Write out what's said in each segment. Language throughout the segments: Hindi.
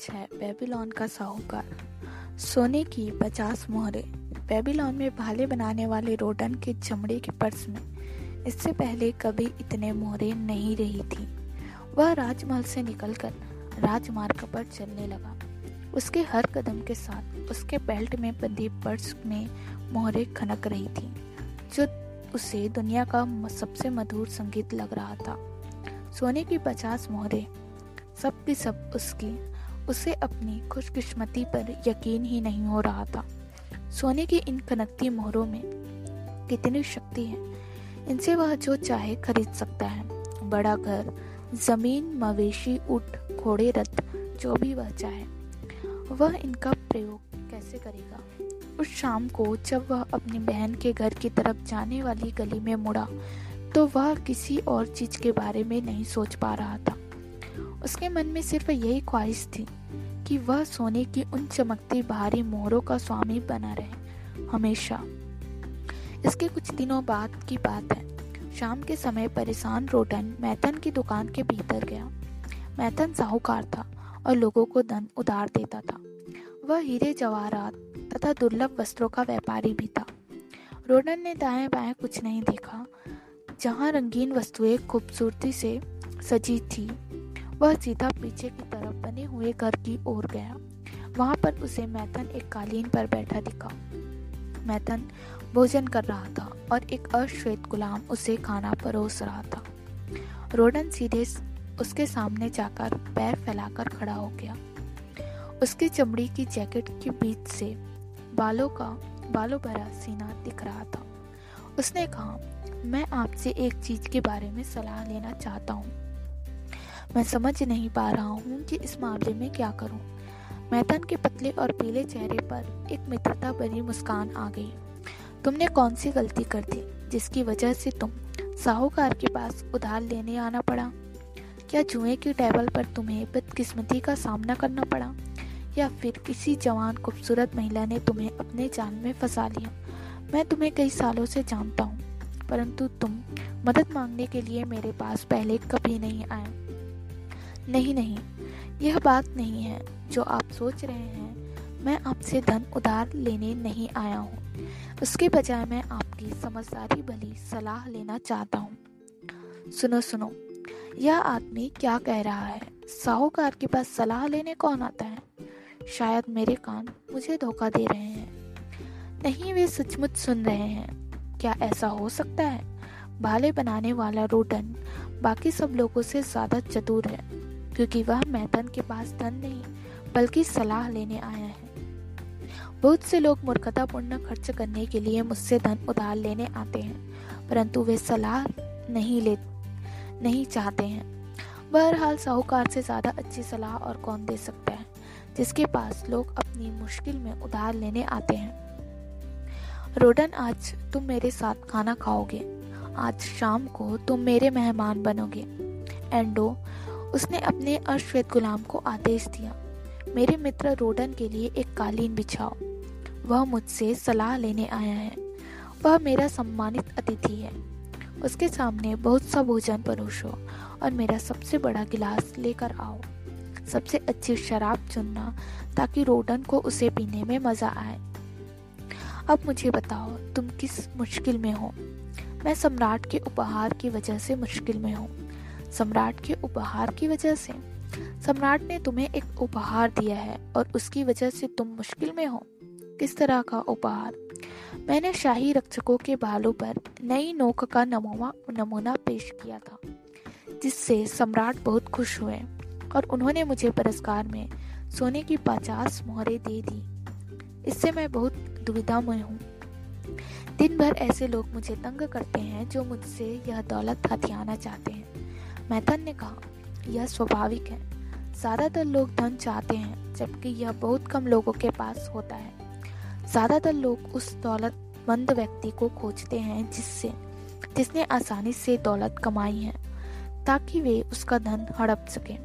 छह बेबीलोन का साहूकार। सोने की पचास मोहरे। बेबीलोन में भाले बनाने वाले रोडन के चमड़े के पर्स में इससे पहले कभी इतने मोहरे नहीं रही थी। वह राजमहल से निकलकर राजमार्ग पर चलने लगा। उसके हर कदम के साथ उसके बेल्ट में बंधी पर्स में मोहरे खनक रही थी, जो उसे दुनिया का सबसे मधुर संगीत लग रहा था। सोने की पचास मोहरे, सब की सब उसकी उसे अपनी खुशकिस्मती पर यकीन ही नहीं हो रहा था। सोने की इन कनकती मोहरों में कितनी शक्ति है। इनसे वह जो चाहे खरीद सकता है। बड़ा घर, ज़मीन, मवेशी उठ घोड़े, रथ, जो भी वह चाहे। वह इनका प्रयोग कैसे करेगा? उस शाम को जब वह अपनी बहन के घर की तरफ़ जाने वाली गली में मुड़ा तो वह किसी और चीज़ के बारे में नहीं सोच पा रहा था। उसके मन में सिर्फ़ यही ख्वाहिश थी कि वह सोने की उन चमकती भारी मोहरों का स्वामी बना रहे। हमेशा। इसके कुछ दिनों बाद की बात है। शाम के समय परेशान रोटन मैथन की दुकान के भीतर गया। मैथन साहूकार था और लोगों को धन उधार देता था। वह हीरे, जवाहरात तथा दुर्लभ वस्त्रों का व्यापारी भी था। रोडन ने दाएँ बाएँ कुछ नहीं देखा, जहाँ रंगीन वस्तुएँ खूबसूरती से सजी थी। वह सीधा पीछे की तरफ़ बने हुए घर की ओर गया। वहाँ पर उसे मैथन एक कालीन पर बैठा दिखा। मैथन भोजन कर रहा था और एक अश्वेत गुलाम उसे खाना परोस रहा था। रोडन सीधे उसके सामने जाकर पैर फैलाकर खड़ा हो गया। उसकी चमड़ी की जैकेट के बीच से बालों का बालों भरा सीना दिख रहा था। उसने कहा, मैं आपसे एक चीज़ के बारे में सलाह लेना चाहता हूँ। मैं समझ नहीं पा रहा हूँ कि इस मामले में क्या करूँ। मैथन के पतले और पीले चेहरे पर एक मित्रता भरी मुस्कान आ गई। तुमने कौन सी गलती कर दी, जिसकी वजह से तुम साहूकार के पास उधार लेने आना पड़ा? क्या जुए की टेबल पर तुम्हें बदकिस्मती का सामना करना पड़ा? या फिर किसी जवान खूबसूरत महिला ने तुम्हें अपने जान में फंसा लिया? मैं तुम्हें कई सालों से जानता हूँ, परंतु तुम मदद मांगने के लिए मेरे पास पहले कभी नहीं आए। नहीं नहीं, यह बात नहीं है जो आप सोच रहे हैं। मैं आपसे धन उधार लेने नहीं आया हूँ। उसके बजाय मैं आपकी समझदारी भली सलाह लेना चाहता हूँ। सुनो सुनो, यह आदमी क्या कह रहा है? साहूकार के पास सलाह लेने कौन आता है? शायद मेरे कान मुझे धोखा दे रहे हैं। नहीं, वे सचमुच सुन रहे हैं। क्या ऐसा हो सकता है? भाले बनाने वाला रोडन, बाकी सब लोगों से ज़्यादा चतुर है। क्योंकि वह मैथन के पास धन नहीं, बल्कि सलाह लेने आया है। बहुत से लोग मूर्खतापूर्ण खर्च करने के लिए मुझसे धन उधार लेने आते हैं, परंतु वे सलाह नहीं ले, नहीं चाहते हैं। बहरहाल, साहूकार से ज़्यादा अच्छी सलाह और कौन दे सकता है, जिसके पास लोग अपनी मुश्किल में उधार लेने आते हैं। रोडन, आज तुम मेरे साथ खाना खाओगे। आज शाम को तुम मेरे मेहमान बनोगे। एंडो उसने अपने अश्वेत गुलाम को आदेश दिया, मेरे मित्र रोडन के लिए एक कालीन बिछाओ। वह मुझसे सलाह लेने आया है। वह मेरा सम्मानित अतिथि है। उसके सामने बहुत सा भोजन परोसो और मेरा सबसे बड़ा गिलास लेकर आओ। सबसे अच्छी शराब चुनना ताकि रोडन को उसे पीने में मज़ा आए। अब मुझे बताओ, तुम किस मुश्किल में हो? मैं सम्राट के उपहार की वजह से मुश्किल में हूँ। सम्राट के उपहार की वजह से। सम्राट ने तुम्हें एक उपहार दिया है और उसकी वजह से तुम मुश्किल में हो। किस तरह का उपहार? मैंने शाही रक्षकों के बालों पर नई नोक का नमूना नमूना पेश किया था, जिससे सम्राट बहुत खुश हुए और उन्होंने मुझे पुरस्कार में सोने की पचास मोहरें दे दी। इससे मैं बहुत दुविधा में हूँ। दिन भर ऐसे लोग मुझे तंग करते हैं जो मुझसे यह दौलत हथियाना चाहते हैं। मैथन ने कहा, यह स्वाभाविक है। ज़्यादातर लोग धन चाहते हैं, जबकि यह बहुत कम लोगों के पास होता है। ज़्यादातर लोग उस दौलतमंद व्यक्ति को खोजते हैं जिससे, जिसने आसानी से दौलत कमाई है, ताकि वे उसका धन हड़प सकें।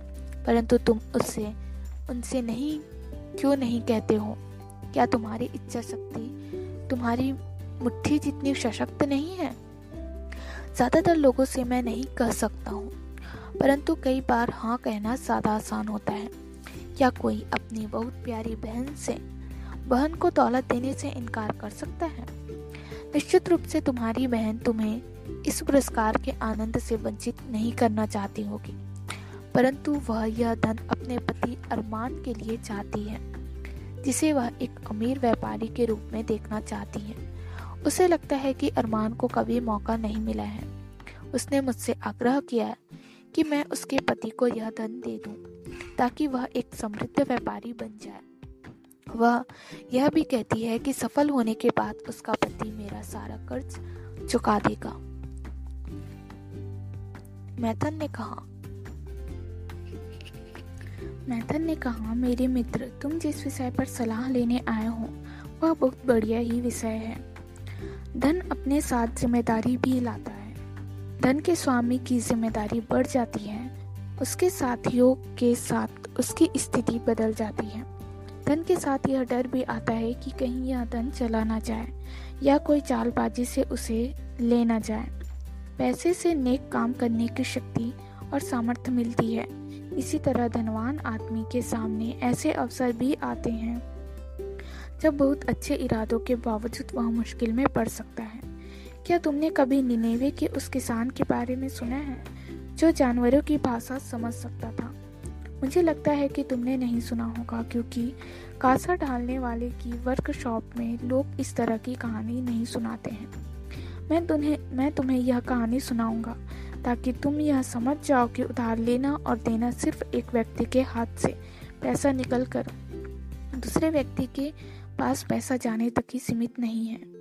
परंतु तुम उससे उनसे नहीं, क्यों नहीं कहते हो? क्या तुम्हारी इच्छा शक्ति, तुम्हारी मुट्ठी जितनी सशक्त नहीं है? ज़्यादातर लोगों से मैं नहीं कह सकता हूँ। परंतु कई बार हाँ कहना ज़्यादा आसान होता है। क्या कोई अपनी बहुत प्यारी बहन से, बहन को दौलत देने से इनकार कर सकता है? निश्चित रूप से तुम्हारी बहन तुम्हें इस पुरस्कार के आनंद से वंचित नहीं करना चाहती होगी। परंतु वह यह धन अपने पति अरमान के लिए चाहती है, जिसे वह एक अमीर व्यापारी के रूप में देखना चाहती है। उसे लगता है कि अरमान को कभी मौका नहीं मिला है। उसने मुझसे आग्रह किया कि मैं उसके पति को यह धन दे दूँ, ताकि वह एक समृद्ध व्यापारी बन जाए। वह यह भी कहती है कि सफल होने के बाद उसका पति मेरा सारा कर्ज चुका देगा। मैथन ने कहा, मैथन ने कहा, मेरे मित्र, तुम जिस विषय पर सलाह लेने आए हो, वह बहुत बढ़िया ही विषय है। धन अपने साथ ज़िम्मेदारी भी लाता है। धन के स्वामी की ज़िम्मेदारी बढ़ जाती है, उसके साथियों के साथ उसकी स्थिति बदल जाती है। धन के साथ यह डर भी आता है कि कहीं यह धन चला ना जाए, या कोई चालबाजी से उसे ले ना जाए। पैसे से नेक काम करने की शक्ति और सामर्थ्य मिलती है। इसी तरह धनवान आदमी के सामने ऐसे अवसर भी आते हैं, जब बहुत अच्छे इरादों के बावजूद वह मुश्किल में पड़ सकता है। क्या तुमने कभी निनेवे के उस किसान के बारे में सुना है, जो जानवरों की भाषा समझ सकता था? मुझे लगता है कि तुमने नहीं सुना होगा, क्योंकि कासा ढालने वाले की वर्कशॉप में लोग इस तरह की कहानी नहीं सुनाते हैं। मैं तुम्हें मैं तुम्हें यह कहानी सुनाऊँगा, ताकि तुम यह समझ जाओ कि उधार लेना और देना सिर्फ़ एक व्यक्ति के हाथ से पैसा निकल कर दूसरे व्यक्ति के पास पैसा जाने तक ही सीमित नहीं है।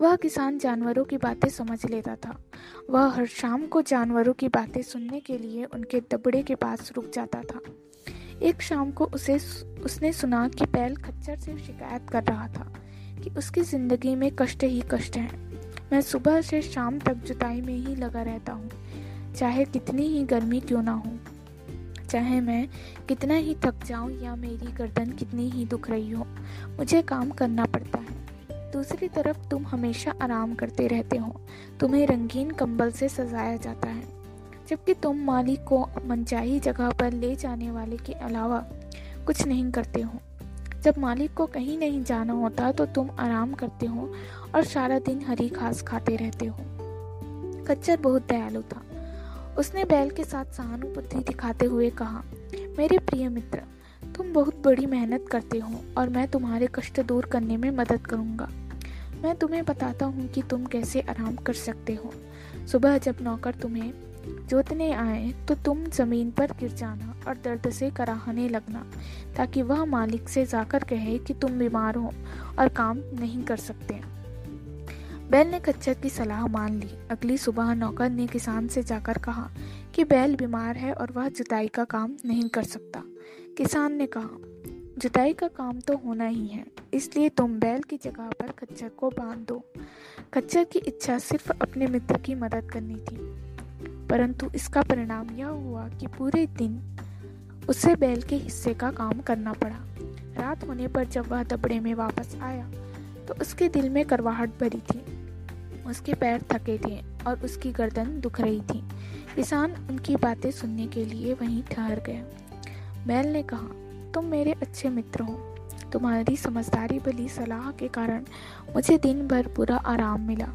वह किसान जानवरों की बातें समझ लेता था। वह हर शाम को जानवरों की बातें सुनने के लिए उनके दबड़े के पास रुक जाता था। एक शाम को उसे उसने सुना कि बैल खच्चर से शिकायत कर रहा था कि उसकी ज़िंदगी में कष्ट ही कष्ट हैं। मैं सुबह से शाम तक जुताई में ही लगा रहता हूँ। चाहे कितनी ही गर्मी क्यों ना हो, चाहे मैं कितना ही थक जाऊँ या मेरी गर्दन कितनी ही दुख रही हो, मुझे काम करना पड़ता है। दूसरी तरफ़ तुम हमेशा आराम करते रहते हो। तुम्हें रंगीन कंबल से सजाया जाता है। जबकि तुम मालिक को मनचाही जगह पर ले जाने वाले के अलावा कुछ नहीं करते हो। जब मालिक को कहीं नहीं जाना होता तो तुम आराम करते हो और सारा दिन हरी घास खाते रहते हो। कच्चर बहुत दयालु था। उसने बैल के साथ सहानुभूति दिखाते हुए कहा, मेरे प्रिय मित्र तुम बहुत बड़ी मेहनत करते हो और मैं तुम्हारे कष्ट दूर करने में मदद करूँगा। मैं तुम्हें बताता हूँ कि तुम कैसे आराम कर सकते हो। सुबह जब नौकर तुम्हें जोतने आए तो तुम ज़मीन पर गिर जाना और दर्द से कराहने लगना, ताकि वह मालिक से जाकर कहे कि तुम बीमार हो और काम नहीं कर सकते। बैल ने कच्चर की सलाह मान ली। अगली सुबह नौकर ने किसान से जाकर कहा कि बैल बीमार है और वह जुताई का काम नहीं कर सकता। किसान ने कहा, जुताई का काम तो होना ही है, इसलिए तुम बैल की जगह पर खच्चर को बाँध दो। खच्चर की इच्छा सिर्फ़ अपने मित्र की मदद करनी थी, परंतु इसका परिणाम यह हुआ कि पूरे दिन उसे बैल के हिस्से का काम करना पड़ा। रात होने पर जब वह दबड़े में वापस आया तो उसके दिल में करवाहट भरी थी। उसके पैर थके थे और उसकी गर्दन दुख रही थी। किसान उनकी बातें सुनने के लिए वहीं ठहर गया बैल ने कहा, तुम मेरे अच्छे मित्र हो। तुम्हारी समझदारी भली सलाह के कारण मुझे दिन भर पूरा आराम मिला।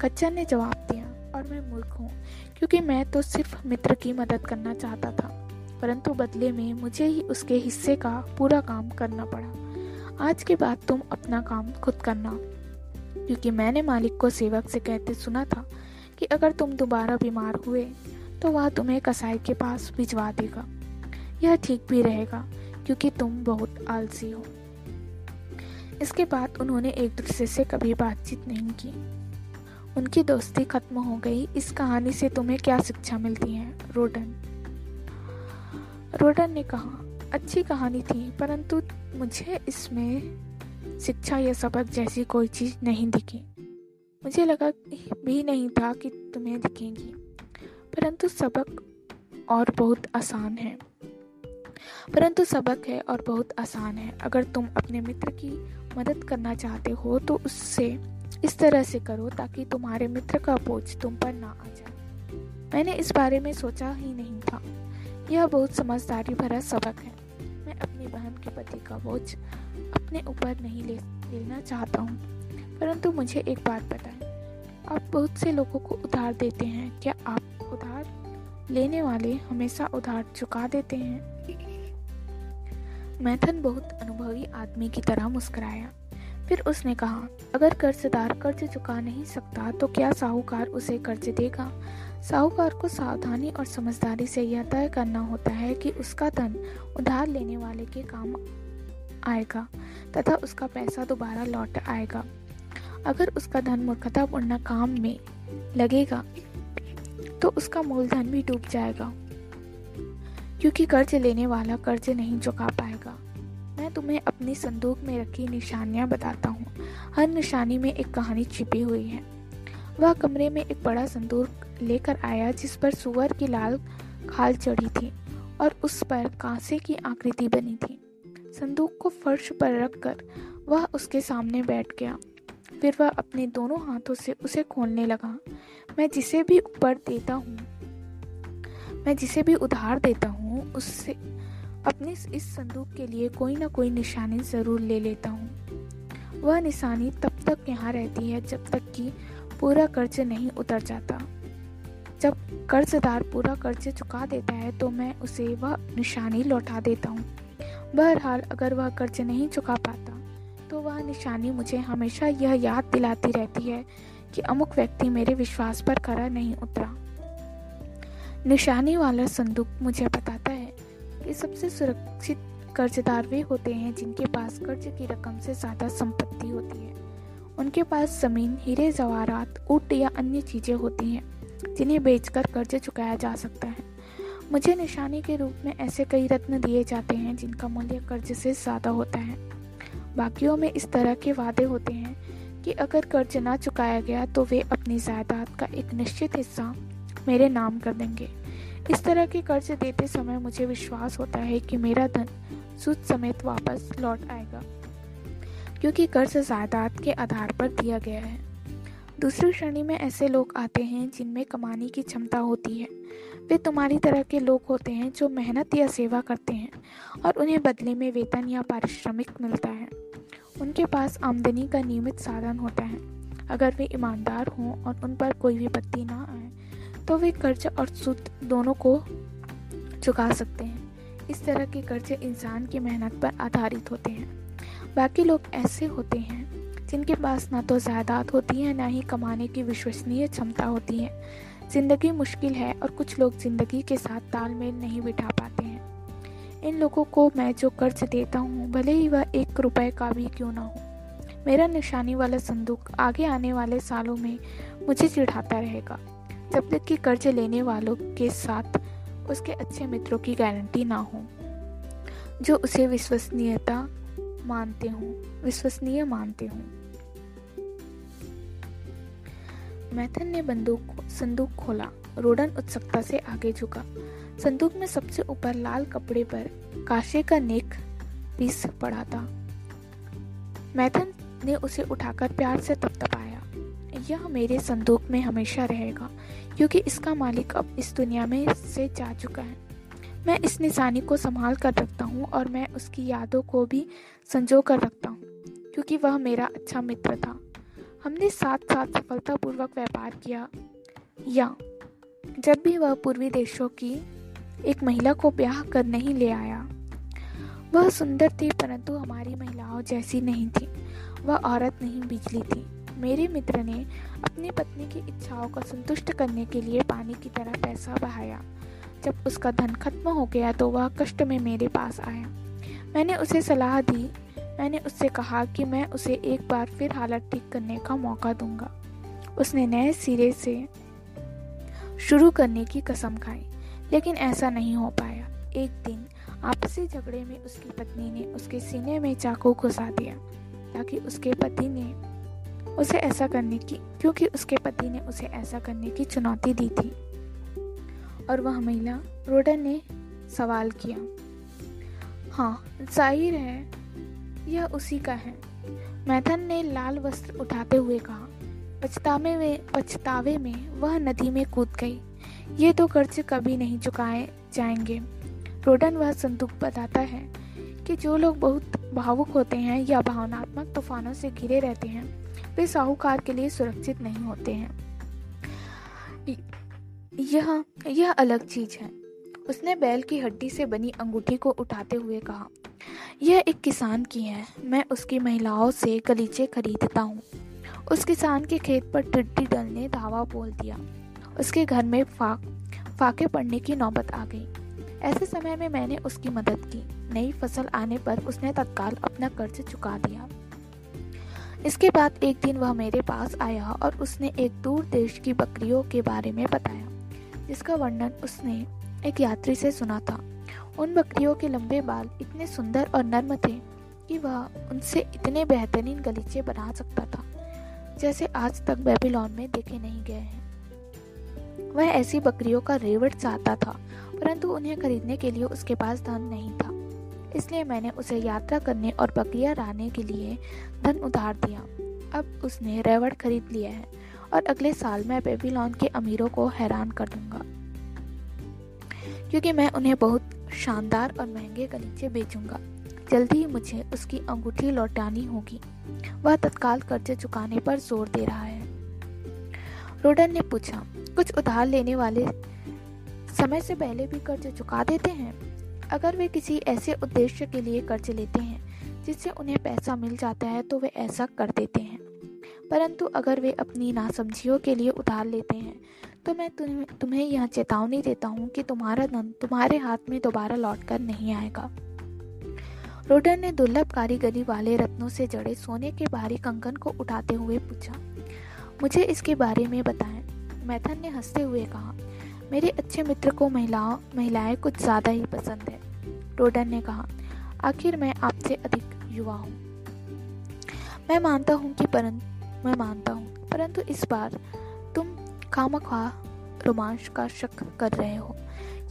कच्चा ने जवाब दिया, और मैं मूर्ख हूँ, क्योंकि मैं तो सिर्फ़ मित्र की मदद करना चाहता था। परंतु बदले में मुझे ही उसके हिस्से का पूरा काम करना पड़ा। आज के बाद तुम अपना काम खुद करना। क्योंकि मैंने मालिक को सेवक से कहते सुना था कि अगर तुम दोबारा बीमार हुए तो वह तुम्हें कसाई के पास भिजवा देगा। यह ठीक भी रहेगा, क्योंकि तुम बहुत आलसी हो। इसके बाद उन्होंने एक दूसरे से कभी बातचीत नहीं की। उनकी दोस्ती खत्म हो गई। इस कहानी से तुम्हें क्या शिक्षा मिलती है, रोडन? रोडन ने कहा, अच्छी कहानी थी, परंतु मुझे इसमें शिक्षा या सबक जैसी कोई चीज़ नहीं दिखी। मुझे लगा भी नहीं था कि तुम्हें दिखेंगी, परंतु सबक और बहुत आसान है। परंतु सबक है और बहुत आसान है। अगर तुम अपने मित्र की मदद करना चाहते हो तो उससे इस तरह से करो ताकि तुम्हारे मित्र का बोझ तुम पर ना आ जाए। मैंने इस बारे में सोचा ही नहीं था। यह बहुत समझदारी भरा सबक है। मैं अपनी बहन के पति का बोझ अपने ऊपर नहीं ले, लेना चाहता हूँ। परंतु मुझे एक बात बताएँ। आप बहुत से लोगों को उधार देते हैं। क्या आप उधार लेने वाले हमेशा उधार चुका देते हैं? मैथन बहुत अनुभवी आदमी की तरह मुस्कुराया। फिर उसने कहा, अगर कर्जदार कर्ज चुका नहीं सकता तो क्या साहूकार उसे कर्ज देगा? साहूकार को सावधानी और समझदारी से यह तय करना होता है कि उसका धन उधार लेने वाले के काम आएगा, तथा उसका पैसा दोबारा लौट आएगा। अगर उसका धन मूर्खतापूर्ण काम में लगेगा तो उसका मूलधन भी डूब जाएगा। क्योंकि कर्ज लेने वाला कर्ज नहीं चुका पाएगा। मैं तुम्हें अपनी संदूक में रखी निशानियाँ बताता हूँ। हर निशानी में एक कहानी छिपी हुई है। वह कमरे में एक बड़ा संदूक लेकर आया जिस पर सुअर की लाल खाल चढ़ी थी और उस पर कांसे की आकृति बनी थी। संदूक को फर्श पर रखकर वह उसके सामने बैठ गया। फिर वह अपने दोनों हाथों से उसे खोलने लगा। मैं जिसे भी ऊपर देता हूँ मैं जिसे भी उधार देता हूँ, उससे अपने इस संदूक के लिए कोई ना कोई निशानी ज़रूर ले लेता हूँ। वह निशानी तब तक यहाँ रहती है जब तक कि पूरा कर्ज नहीं उतर जाता। जब कर्जदार पूरा कर्ज चुका देता है तो मैं उसे वह निशानी लौटा देता हूँ। बहरहाल, अगर वह कर्ज नहीं चुका पाता तो वह निशानी मुझे हमेशा यह याद दिलाती रहती है कि अमुक व्यक्ति मेरे विश्वास पर खरा नहीं उतरा। निशानी वाला संदूक मुझे बताता है कि सबसे सुरक्षित कर्जदार वे होते हैं जिनके पास कर्ज की रकम से ज़्यादा संपत्ति होती है। उनके पास ज़मीन, हीरे, जवाहरात, ऊट या अन्य चीज़ें होती हैं, जिन्हें बेचकर कर्ज चुकाया जा सकता है। मुझे निशानी के रूप में ऐसे कई रत्न दिए जाते हैं जिनका मूल्य कर्ज से ज़्यादा होता है। बाकियों में इस तरह के वादे होते हैं कि अगर कर्ज ना चुकाया गया तो वे अपनी जायदाद का एक निश्चित हिस्सा मेरे नाम कर देंगे। इस तरह के कर्ज देते समय मुझे विश्वास होता है कि मेरा धन सूद समेत वापस लौट आएगा, क्योंकि कर्ज जायदाद के आधार पर दिया गया है। दूसरी श्रेणी में ऐसे लोग आते हैं जिनमें कमाने की क्षमता होती है। वे तुम्हारी तरह के लोग होते हैं जो मेहनत या सेवा करते हैं और उन्हें बदले में वेतन या पारिश्रमिक मिलता है। उनके पास आमदनी का नियमित साधन होता है। अगर वे ईमानदार हों और उन पर कोई विपत्ति ना आए तो वे कर्ज और सूद दोनों को चुका सकते हैं। इस तरह के कर्ज इंसान की मेहनत पर आधारित होते हैं। बाकी लोग ऐसे होते हैं, जिनके पास ना तो जायदाद होती है, ना ही कमाने की विश्वसनीय क्षमता होती है। ज़िंदगी मुश्किल है और कुछ लोग ज़िंदगी के साथ तालमेल नहीं बिठा पाते हैं। इन लोगों को मैं जो कर्ज देता हूँ, भले ही वह एक रुपए का भी क्यों ना हो। मेरा निशानी वाला संदूक आगे आने वाले सालों में मुझे चिढ़ाता रहेगा। जब तक कि कर्ज लेने वालों के साथ उसके अच्छे मित्रों की गारंटी ना हो, जो उसे विश्वसनीयता मानते हूँ, विश्वसनीय मानते हूँ। मैथन ने बंदूक, संदूक खोला, रोडन उत्सुकता से आगे झुका। संदूक में सबसे ऊपर लाल कपड़े पर काशे का नेक पीस पड़ा था। मैथन ने उसे उठाकर प्यार से तपतपाया यह मेरे संदूक में हमेशा रहेगा, क्योंकि इसका मालिक अब इस दुनिया में से जा चुका है। मैं इस निशानी को संभाल कर रखता हूँ और मैं उसकी यादों को भी संजो कर रखता हूँ, क्योंकि वह मेरा अच्छा मित्र था। हमने साथ साथ सफलतापूर्वक व्यापार किया। या, जब भी वह पूर्वी देशों की एक महिला को ब्याह कर नहीं ले आया, वह सुंदर थी, परंतु हमारी महिलाओं जैसी नहीं थी। वह औरत नहीं, बिजली थी। मेरे मित्र ने अपनी पत्नी की इच्छाओं को संतुष्ट करने के लिए पानी की तरह पैसा बहाया। जब उसका धन खत्म हो गया तो वह कष्ट में मेरे पास आया। मैंने उसे सलाह दी। मैंने उससे कहा कि मैं उसे एक बार फिर हालत ठीक करने का मौका दूँगा। उसने नए सिरे से शुरू करने की कसम खाई, लेकिन ऐसा नहीं हो पाया। एक दिन आपसी झगड़े में उसकी पत्नी ने उसके सीने में चाकू घुसा दिया, ताकि उसके पति ने उसे ऐसा करने की, क्योंकि उसके पति ने उसे ऐसा करने की चुनौती दी थी। और वह महिला रोडन ने सवाल किया हाँ ज़ाहिर है, यह उसी का है। मैथन ने लाल वस्त्र उठाते हुए कहा, पछतावे में पछतावे में वह नदी में कूद गई। ये तो कर्ज कभी नहीं चुकाए जाएँगे। रोडन वह संदूक बताता है कि जो लोग बहुत भावुक होते हैं या भावनात्मक तूफानों से घिरे रहते हैं वे साहूकार के लिए सुरक्षित नहीं होते हैं। यह यह अलग चीज़ है। उसने बैल की हड्डी से बनी अंगूठी को उठाते हुए कहा, यह एक किसान की है। मैं उसकी महिलाओं से गलीचे खरीदता हूँ। उस किसान के खेत पर टिड्डी दल ने धावा बोल दिया। उसके घर में फाक, फाके पड़ने की नौबत आ गई। ऐसे समय में मैंने उसकी मदद की। नई फ़सल आने पर उसने तत्काल अपना कर्ज चुका दिया। इसके बाद एक दिन वह मेरे पास आया और उसने एक दूर देश की बकरियों के बारे में बताया, जिसका वर्णन उसने एक यात्री से सुना था। उन बकरियों के लंबे बाल इतने सुंदर और नर्म थे कि वह उनसे इतने बेहतरीन गलीचे बना सकता था, जैसे आज तक बेबीलोन में देखे नहीं गए हैं। वह ऐसी बकरियों का रेवट चाहता था, परंतु उन्हें खरीदने के लिए उसके पास धन नहीं था। इसलिए मैंने उसे यात्रा करने और बकरियाँ लाने के लिए धन उधार दिया। अब उसने रेवड़ खरीद लिया है और अगले साल मैं बेबीलोन के अमीरों को हैरान कर दूँगा। क्योंकि मैं उन्हें बहुत शानदार और महँगे गलीचे बेचूँगा। जल्दी ही मुझे उसकी अंगूठी लौटानी होगी। वह तत्काल कर्ज चुकाने पर ज़ोर दे रहा है। रोडन ने पूछा, कुछ उधार लेने वाले समय से पहले भी कर्ज चुका देते हैं? अगर वे किसी ऐसे उद्देश्य के लिए कर्ज लेते हैं, जिससे उन्हें पैसा मिल जाता है तो वे ऐसा कर देते हैं। परंतु अगर वे अपनी नासमझियों के लिए उधार लेते हैं तो मैं तुम्हें यह चेतावनी देता हूँ कि तुम्हारा धन तुम्हारे हाथ में दोबारा लौट कर नहीं आएगा। रोडर ने दुर्लभ कारीगरी वाले रत्नों से जड़े सोने के भारी कंकन को उठाते हुए पूछा, मुझे इसके बारे में बताएँ। मैथन ने हँसते हुए कहा, मेरे अच्छे मित्र को महिलाओं, महिलाएँ कुछ ज़्यादा ही पसंद है। रोडन ने कहा, आखिर मैं आपसे अधिक युवा हूँ। मैं मानता हूँ कि परंतु मैं मानता हूँ, परंतु इस बार तुम खामखा रोमांच का शक कर रहे हो।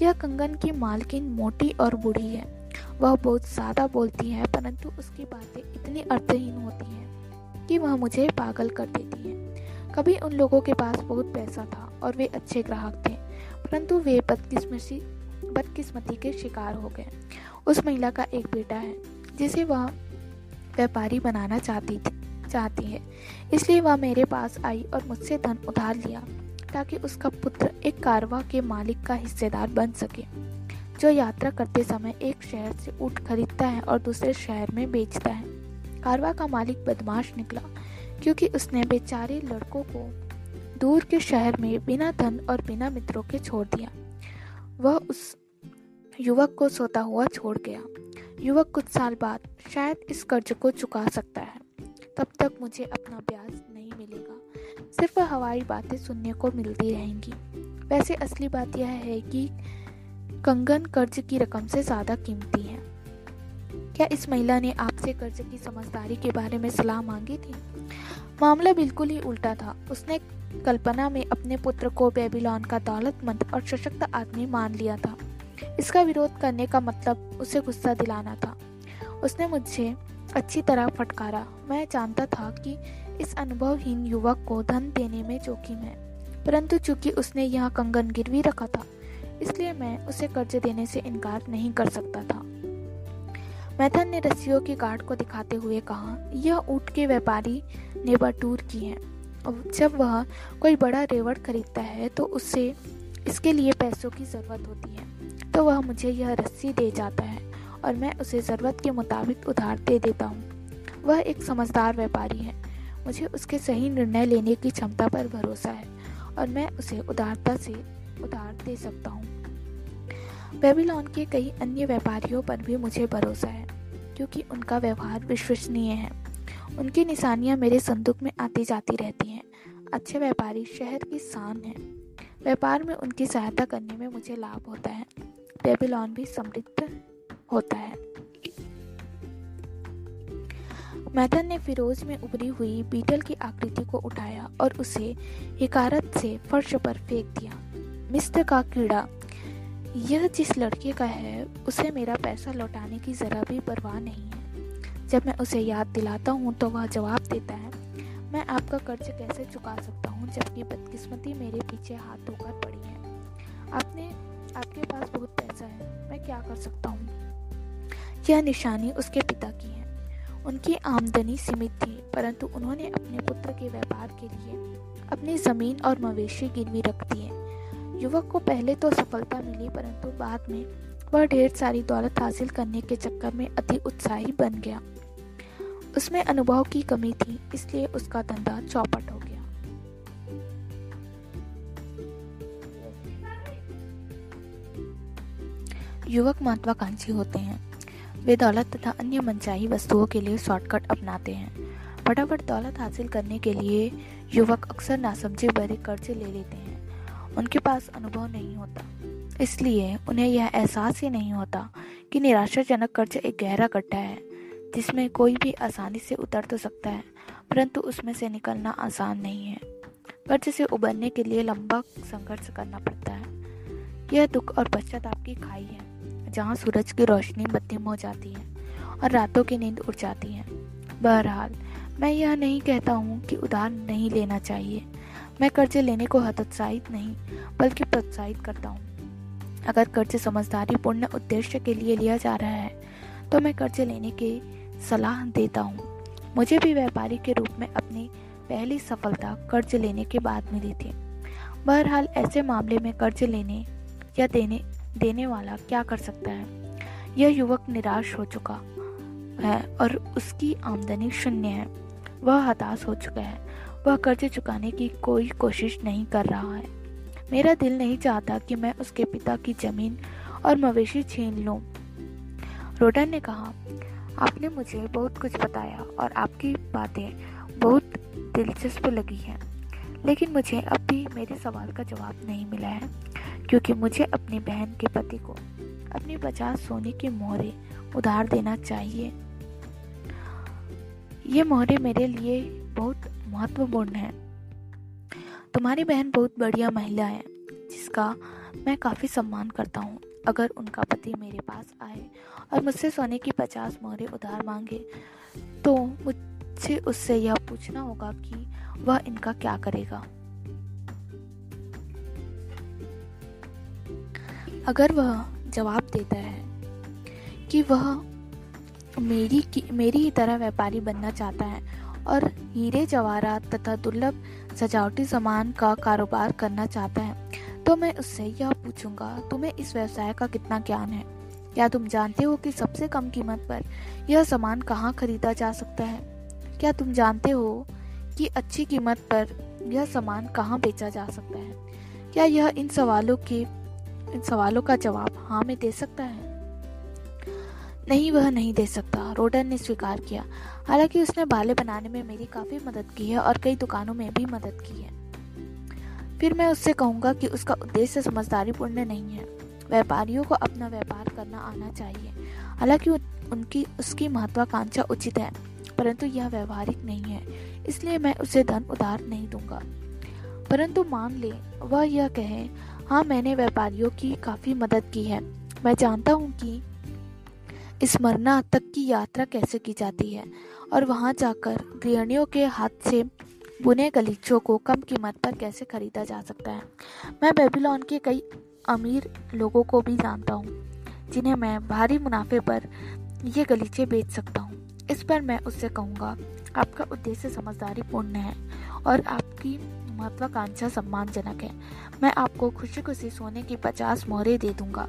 यह कंगन की मालकिन मोटी और बूढ़ी है। वह बहुत ज़्यादा बोलती है, परंतु उसकी बातें इतनी अर्थहीन होती हैं कि वह मुझे पागल कर देती है। कभी उन लोगों के पास बहुत पैसा था और वे अच्छे ग्राहक थे, परंतु वे बदकिस्मती बदकिस्मती के शिकार हो गए। उस महिला का एक बेटा है, जिसे वह व्यापारी बनाना चाहती थी, चाहती है। इसलिए वह मेरे पास आई और मुझसे धन उधार लिया, ताकि उसका पुत्र एक कारवा के मालिक का हिस्सेदार बन सके, जो यात्रा करते समय एक शहर से ऊँट खरीदता है और दूसरे शहर में बेचता है। कारवा का मालिक बदमाश निकला, क्योंकि उसने बेचारे लड़कों को दूर के शहर में बिना धन और बिना मित्रों के छोड़ दिया। वह उस युवक को सोता हुआ छोड़ गया। युवक कुछ साल बाद शायद इस कर्ज को चुका सकता है। तब तक मुझे अपना ब्याज नहीं मिलेगा। सिर्फ़ हवाई बातें सुनने को मिलती रहेंगी। वैसे असली बात यह है कि कंगन कर्ज की रकम से ज़्यादा कीमती है। क्या इस महिला ने आपसे कर्ज की समझदारी के बारे में सलाह मांगी थी? मामला बिल्कुल ही उल्टा था। उसने कल्पना में अपने पुत्र को बेबीलोन का दौलतमंद और सशक्त आदमी मान लिया था। इसका विरोध करने का मतलब उसे गुस्सा दिलाना था। उसने मुझे अच्छी तरह फटकारा। मैं जानता था कि इस अनुभवहीन युवक को धन देने में जोखिम है, परंतु चूँकि उसने यहाँ कंगन गिरवी रखा था, इसलिए मैं उसे कर्ज देने से इनकार नहीं कर सकता था। मैथन ने रस्सियों की गार्ड को दिखाते हुए कहा, यह ऊँट के व्यापारी ने बटूर की है। जब वह कोई बड़ा रेवड़ खरीदता है तो उससे इसके लिए पैसों की ज़रूरत होती है। तो वह मुझे यह रस्सी दे जाता है और मैं उसे ज़रूरत के मुताबिक उधार दे देता हूँ। वह एक समझदार व्यापारी है। मुझे उसके सही निर्णय लेने की क्षमता पर भरोसा है और मैं उसे उदारता से उधार दे सकता हूँ। बेबीलोन के कई अन्य व्यापारियों पर भी मुझे भरोसा है, क्योंकि उनका व्यवहार विश्वसनीय है। उनकी निशानियाँ मेरे संदूक में आती जाती रहती हैं। अच्छे व्यापारी शहर की शान है। व्यापार में उनकी सहायता करने में मुझे लाभ होता है। बेबीलोन भी समृद्ध होता है। मैथन ने फिरोज में उभरी हुई बीटल की आकृति को उठाया और उसे हिकारत से फर्श पर फेंक दिया। मिस्टर का कीड़ा, यह जिस लड़के का है, उसे मेरा पैसा लौटाने की ज़रा भी परवाह नहीं है। जब मैं उसे याद दिलाता हूँ तो वह जवाब देता है, मैं आपका कर्ज कैसे चुका सकता हूँ, जबकि बदकिस्मती मेरे पीछे हाथ धोकर पड़ी है? आपने, आपके पास बहुत पैसा है, मैं क्या कर सकता हूँ? यह निशानी उसके पिता की है। उनकी आमदनी सीमित थी, परंतु उन्होंने अपने पुत्र के व्यापार के लिए अपनी ज़मीन और मवेशी गिरवी रख दिए। युवक को पहले तो सफलता मिली, परंतु बाद में वह ढेर सारी दौलत हासिल करने के चक्कर में अति उत्साही बन गया। उसमें अनुभव की कमी थी, इसलिए उसका धंधा चौपट हो गया। युवक महत्वाकांक्षी होते हैं। वे दौलत तथा अन्य मनचाही वस्तुओं के लिए शॉर्टकट अपनाते हैं। फटाफट दौलत हासिल करने के लिए युवक अक्सर नासमझे भरे कर्जे ले लेते हैं। उनके पास अनुभव नहीं होता, इसलिए उन्हें यह एहसास ही नहीं होता कि निराशाजनक कर्ज एक गहरा गड्ढा है। जिसमें कोई भी आसानी से उतर तो सकता है, परंतु उसमें से निकलना आसान नहीं है। कर्ज से उबरने के लिए लंबा संघर्ष करना पड़ता है, यह दुख और पश्चाताप की खाई है, जहाँ सूरज की रोशनी बत्तीम हो जाती है और रातों की नींद उड़ जाती है। बहरहाल, मैं यह नहीं कहता हूँ कि उधार नहीं लेना चाहिए। मैं कर्जे लेने को हतोत्साहित नहीं, बल्कि प्रोत्साहित करता हूँ। अगर कर्ज समझदारी पूर्ण उद्देश्य के लिए लिया जा रहा है तो मैं कर्ज लेने की सलाह देता हूँ। मुझे भी व्यापारी के रूप में अपनी पहली सफलता कर्ज लेने के बाद मिली थी। बहरहाल, ऐसे मामले में कर्ज लेने या देने देने वाला क्या कर सकता है? यह युवक निराश हो चुका है और उसकी आमदनी शून्य है। वह हताश हो चुका है। वह कर्ज चुकाने की कोई कोशिश नहीं कर रहा है। मेरा दिल नहीं चाहता कि मैं उसके पिता की ज़मीन और मवेशी छीन लूँ। रोडन ने कहा आपने मुझे बहुत कुछ बताया और आपकी बातें बहुत दिलचस्प लगी हैं। लेकिन मुझे अब भी मेरे सवाल का जवाब नहीं मिला है, क्योंकि मुझे अपनी बहन के पति को अपनी पचास सोने के मोहरे उधार देना चाहिए। ये मोहरे मेरे लिए बहुत महत्वपूर्ण है। तुम्हारी बहन बहुत बढ़िया महिला है, जिसका मैं काफ़ी सम्मान करता हूँ। अगर उनका पति मेरे पास आए और मुझसे सोने की पचास मोहरे उधार मांगे तो मुझे उससे यह पूछना होगा कि वह इनका क्या करेगा। अगर वह जवाब देता है कि वह मेरी की, मेरी ही तरह व्यापारी बनना चाहता है और हीरे जवाहरात तथा दुर्लभ सजावटी सामान का कारोबार करना चाहता है तो मैं उससे यह पूछूँगा, तुम्हें इस व्यवसाय का कितना ज्ञान है? क्या तुम जानते हो कि सबसे कम कीमत पर यह सामान कहाँ खरीदा जा सकता है? क्या तुम जानते हो कि अच्छी कीमत पर यह सामान कहाँ बेचा जा सकता है? क्या यह इन सवालों के, इन सवालों का जवाब हाँ में दे सकता है? नहीं, वह नहीं दे सकता, रोडन ने स्वीकार किया। हालाँकि उसने बाले बनाने में मेरी काफ़ी मदद की है और कई दुकानों में भी मदद की है। फिर मैं उससे कहूँगा कि उसका उद्देश्य समझदारी पूर्ण नहीं है। व्यापारियों को अपना व्यापार करना आना चाहिए। हालाँकि उनकी, उसकी महत्वाकांक्षा उचित है, परंतु यह व्यवहारिक नहीं है, इसलिए मैं उसे धन उधार नहीं दूँगा। परंतु मान ले, वह यह कहे हाँ मैंने व्यापारियों की काफ़ी मदद की है। मैं जानता हूँ कि स्मरणा तक की यात्रा कैसे की जाती है, और वहाँ जाकर गृहणियों के हाथ से बुने गलीचों को कम कीमत पर कैसे खरीदा जा सकता है? मैं बेबीलोन के कई अमीर लोगों को भी जानता हूँ, जिन्हें मैं भारी मुनाफे पर ये गलीचे बेच सकता हूँ। इस पर मैं उससे कहूँगा, आपका उद्देश्य समझदारी पूर्ण है और आपकी महत्वाकांक्षा सम्मानजनक है। मैं आपको खुशी खुशी सोने की पचास मोहरे दे दूँगा।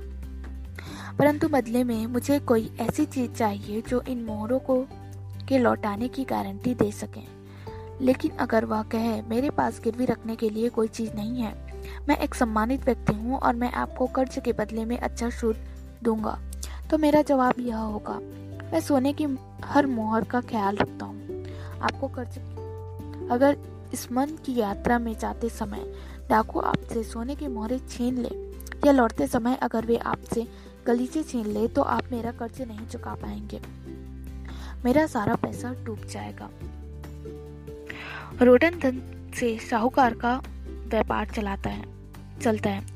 परंतु बदले में मुझे कोई ऐसी चीज़ चाहिए जो इन मोहरों को के लौटाने की गारंटी दे सके। लेकिन अगर वह कहे, मेरे पास गिरवी रखने के लिए कोई चीज़ नहीं है, मैं एक सम्मानित व्यक्ति हूँ और मैं आपको कर्ज के बदले में अच्छा शुद्ध दूँगा तो मेरा जवाब यह होगा, मैं सोने की हर मोहर का ख्याल रखता हूँ। आपको कर्ज अगर इस मन की यात्रा में जाते समय डाकू आपसे सोने की मोहरे छीन ले या लौटते समय अगर वे आपसे गलीचे छीन ले तो आप मेरा कर्ज नहीं चुका पाएँगे। मेरा सारा पैसा डूब जाएगा। रोडन धन से साहूकार का व्यापार चलाता है, चलता है।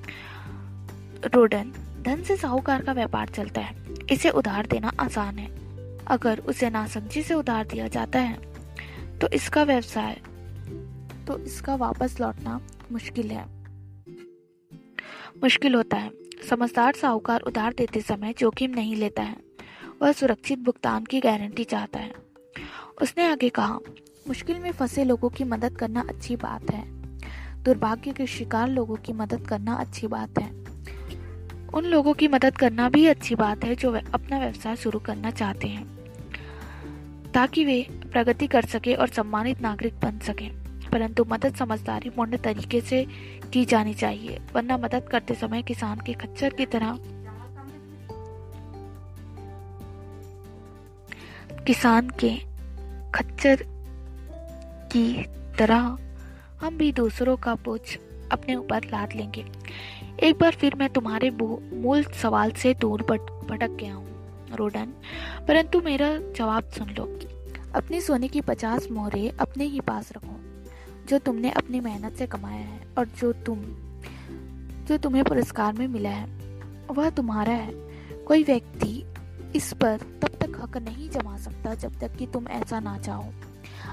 रोडन धन से साहूकार का व्यापार चलता है। इसे उधार देना आसान है। अगर उसे नासमझी से उधार दिया जाता है तो इसका व्यवसाय तो इसका वापस लौटना मुश्किल है। मुश्किल होता है। समझदार साहूकार उधार देते समय जोखिम नहीं लेता है। वह सुरक्षित भुगतान की गारंटी चाहता है। उसने आगे कहा मुश्किल में फंसे लोगों की मदद करना अच्छी बात है। दुर्भाग्य के शिकार लोगों की मदद करना अच्छी बात है। उन लोगों की मदद करना भी अच्छी बात है जो अपना व्यवसाय शुरू करना चाहते हैं, ताकि वे प्रगति कर सके और सम्मानित नागरिक बन सके। परंतु मदद समझदारी पूर्ण तरीके से की जानी चाहिए, वरना मदद करते समय किसान के खच्चर की तरह किसान के खच्चर की तरह हम भी दूसरों का बोझ अपने ऊपर लाद लेंगे। एक बार फिर मैं तुम्हारे मूल सवाल से दूर भटक गया हूँ, रोडन। परंतु मेरा जवाब सुन लो। अपनी सोने की पचास मोहरे अपने ही पास रखो, जो तुमने अपनी मेहनत से कमाया है और जो तुम, जो तुम्हें पुरस्कार में मिला है। वह तुम्हारा है। कोई व्यक्ति इस पर तब तक हक नहीं जमा सकता जब तक कि तुम ऐसा ना चाहो।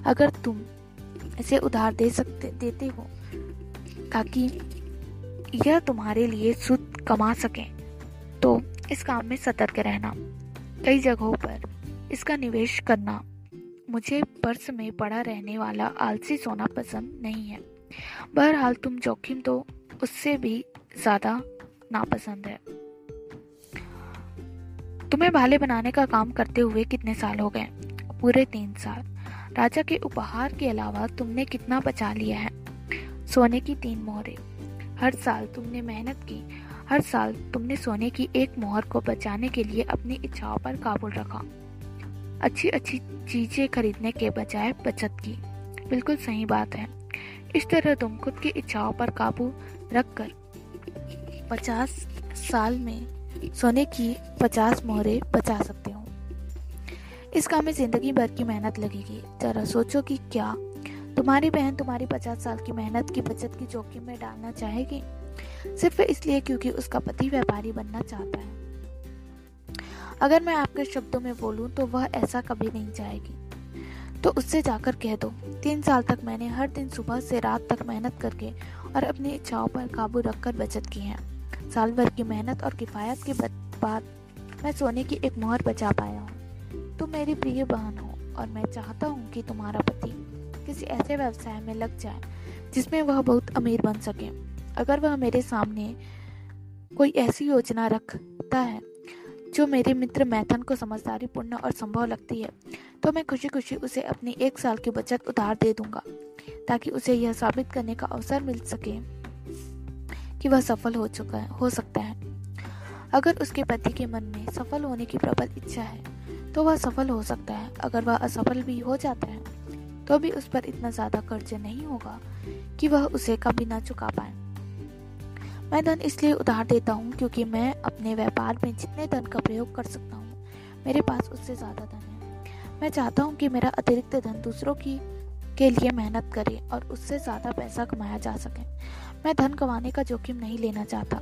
अगर तुम इसे उधार दे सकते, देते हो, ताकि यह तुम्हारे लिए सुध कमा सके। तो इस काम में सतर्क रहना। कई जगहों पर इसका निवेश करना मुझे पर्स में पड़ा रहने वाला आलसी सोना पसंद नहीं है। बहरहाल तुम जोखिम तो उससे भी ज़्यादा नापसंद है। तुम्हें भाले बनाने का काम करते हुए कितने साल हो गए? पूरे तीन साल। राजा के उपहार के अलावा तुमने कितना बचा लिया है? सोने की तीन मोहरें। हर साल तुमने मेहनत की। हर साल तुमने सोने की एक मोहर को बचाने के लिए अपनी इच्छाओं पर काबू रखा। अच्छी अच्छी चीज़ें खरीदने के बजाय बचत की। बिल्कुल सही बात है। इस तरह तुम खुद की इच्छाओं पर काबू रखकर पचास साल में सोने की पचास मोहरें बचा सकते इस काम में ज़िंदगी भर की मेहनत लगेगी। जरा सोचो कि क्या? तुम्हारी बहन तुम्हारी पचास साल की मेहनत की बचत की जोखिम में डालना चाहेगी? सिर्फ़ इसलिए क्योंकि उसका पति व्यापारी बनना चाहता है। अगर मैं आपके शब्दों में बोलूँ तो वह ऐसा कभी नहीं चाहेगी। तो उससे जाकर कह दो, तीन साल तक मैंने हर दिन सुबह से रात तक मेहनत करके और अपनी इच्छाओं पर काबू रखकर बचत की है। साल भर की मेहनत और किफायत के बाद मैं सोने की एक मोहर बचा पाया हूँ। तुम मेरी प्रिय बहन हो और मैं चाहता हूँ कि तुम्हारा पति किसी ऐसे व्यवसाय में लग जाए जिसमें वह बहुत अमीर बन सके। अगर वह मेरे सामने कोई ऐसी योजना रखता है जो मेरे मित्र मैथन को समझदारी पूर्ण और संभव लगती है तो मैं खुशी खुशी उसे अपनी एक साल की बचत उधार दे दूँगा, ताकि उसे यह साबित करने का अवसर मिल सके कि वह सफल हो चुका है, हो सकता है। अगर उसके पति के मन में सफल होने की प्रबल इच्छा है तो वह सफल हो सकता है। अगर वह असफल भी हो जाता है तो भी उस पर इतना ज़्यादा कर्ज नहीं होगा कि वह उसे कभी ना चुका पाए। मैं धन इसलिए उधार देता हूँ क्योंकि मैं अपने व्यापार में जितने धन का प्रयोग कर सकता हूँ, मेरे पास उससे ज़्यादा धन है। मैं चाहता हूँ कि मेरा अतिरिक्त धन दूसरों की, के लिए मेहनत करे और उससे ज़्यादा पैसा कमाया जा सके। मैं धन कमाने का जोखिम नहीं लेना चाहता,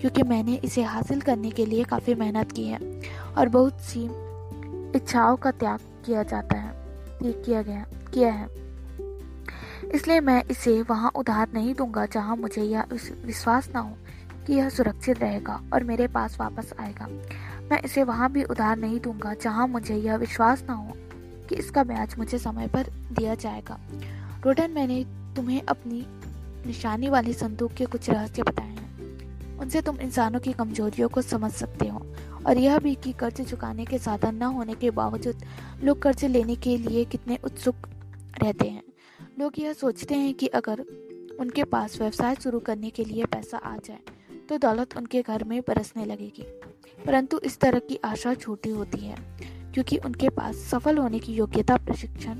क्योंकि मैंने इसे हासिल करने के लिए काफ़ी मेहनत की है और बहुत सी इच्छाओं का त्याग किया जाता है किया गया, किया है। इसलिए मैं इसे वहाँ उधार नहीं दूँगा जहाँ मुझे यह विश्वास ना हो कि यह सुरक्षित रहेगा और मेरे पास वापस आएगा। मैं इसे वहाँ भी उधार नहीं दूँगा जहाँ मुझे यह विश्वास ना हो कि इसका ब्याज मुझे समय पर दिया जाएगा। रोडन, मैंने तुम्हें अपनी निशानी वाली संदूक के कुछ रहस्य बताए हैं। उनसे तुम इंसानों की कमजोरियों को समझ सकते हो और यह भी कि कर्ज चुकाने के साधन न होने के बावजूद लोग कर्ज लेने के लिए कितने उत्सुक रहते हैं। लोग यह सोचते हैं कि अगर उनके पास व्यवसाय शुरू करने के लिए पैसा आ जाए तो दौलत उनके घर में बरसने लगेगी। परंतु इस तरह की आशा छोटी होती है, क्योंकि उनके पास सफल होने की योग्यता प्रशिक्षण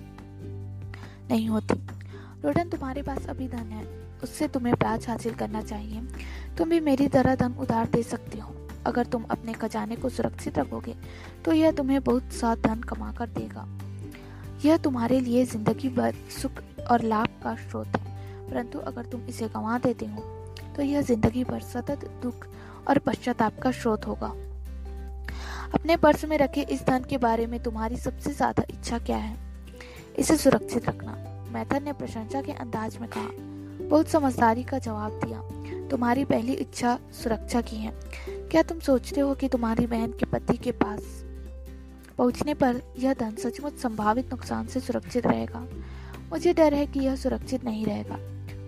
नहीं होती। रोडन, तुम्हारे पास अभी धन है, उससे तुम्हें ब्याज हासिल करना चाहिए। तुम भी मेरी तरह धन उधार दे सकती हो। अगर तुम अपने खजाने को सुरक्षित रखोगे तो यह तुम्हें बहुत सा धन कमा कर देगा। यह तुम्हारे लिए ज़िंदगी भर सुख और लाभ का स्रोत है। परंतु अगर तुम इसे गंवा देते हो तो यह ज़िंदगी भर सतत दुख और पश्चाताप का स्रोत होगा। अपने पर्स में रखे इस धन के बारे में तुम्हारी सबसे ज़्यादा इच्छा क्या है? इसे सुरक्षित रखना। मैथर ने प्रशंसा के अंदाज में कहा, बहुत समझदारी का जवाब दिया। तुम्हारी पहली इच्छा सुरक्षा की है। क्या तुम सोचते हो कि तुम्हारी बहन के पति के पास पहुँचने पर यह धन सचमुच संभावित नुकसान से सुरक्षित रहेगा? मुझे डर है कि यह सुरक्षित नहीं रहेगा।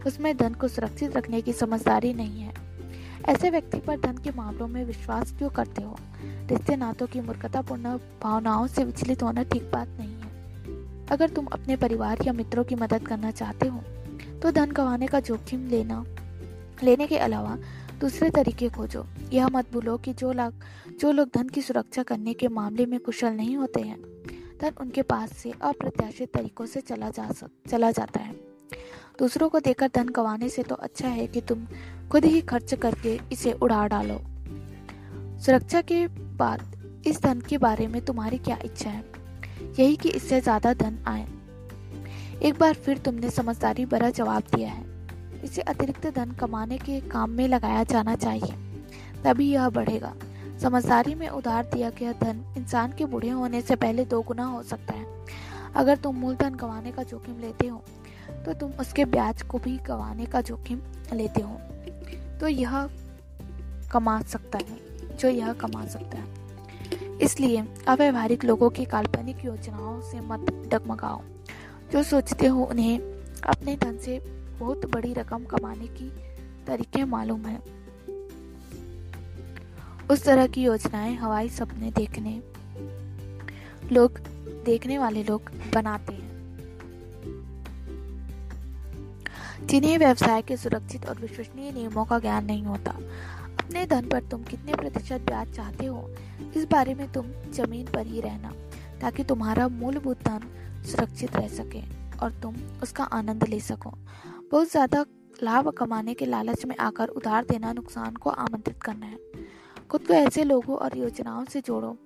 उसमें धन को सुरक्षित रखने की समझदारी नहीं है। ऐसे व्यक्ति पर धन के मामलों में विश्वास क्यों करते हो? रिश्ते नातों की मूर्खतापूर्ण भावनाओं से विचलित होना ठीक बात नहीं है। अगर तुम अपने परिवार या मित्रों की मदद करना चाहते हो तो धन गंवाने का जोखिम लेना, लेने के अलावा दूसरे तरीके खोजो। यह मत भूलो कि जो लोग जो लोग धन की सुरक्षा करने के मामले में कुशल नहीं होते हैं धन उनके पास से अप्रत्याशित तरीकों से चला जा सक, चला जाता है। दूसरों को देकर धन कमाने से तो अच्छा है कि तुम खुद ही खर्च करके इसे उड़ा डालो। सुरक्षा के बाद इस धन के बारे में तुम्हारी क्या इच्छा है? यही कि इससे ज़्यादा धन आए। एक बार फिर तुमने समझदारी भरा जवाब दिया है। इसे अतिरिक्त धन कमाने के काम में लगाया जाना चाहिए। तभी यह बढ़ेगा। समझदारी में उधार दिया गया धन इंसान के बूढ़े होने से पहले दो गुना हो सकता है। अगर तुम मूलधन गंवाने का जोखिम लेते हो तो तुम उसके ब्याज को भी गंवाने का जोखिम लेते हो। तो यह कमा सकता है, जो यह कमा सकता है। इसलिए अव्यवहारिक लोगों की काल्पनिक योजनाओं से मत डगमगाओ। जो सोचते हो उन्हें अपने धन से बहुत बड़ी रकम कमाने की तरीके मालूम है। उस तरह की योजनाएँ हवाई सपने देखने, लोग, देखने वाले लोग बनाते हैं। जिन्हें व्यवसाय के सुरक्षित और विश्वसनीय नियमों का ज्ञान नहीं होता। अपने धन पर तुम कितने प्रतिशत ब्याज चाहते हो, इस बारे में तुम ज़मीन पर ही रहना, ताकि तुम्हारा मूलभूत धन सुरक्षित रह सके और तुम उसका आनंद ले सको। बहुत ज़्यादा लाभ कमाने के लालच में आकर उधार देना नुकसान को आमंत्रित करना है। खुद को ऐसे लोगों और योजनाओं से जोड़ो,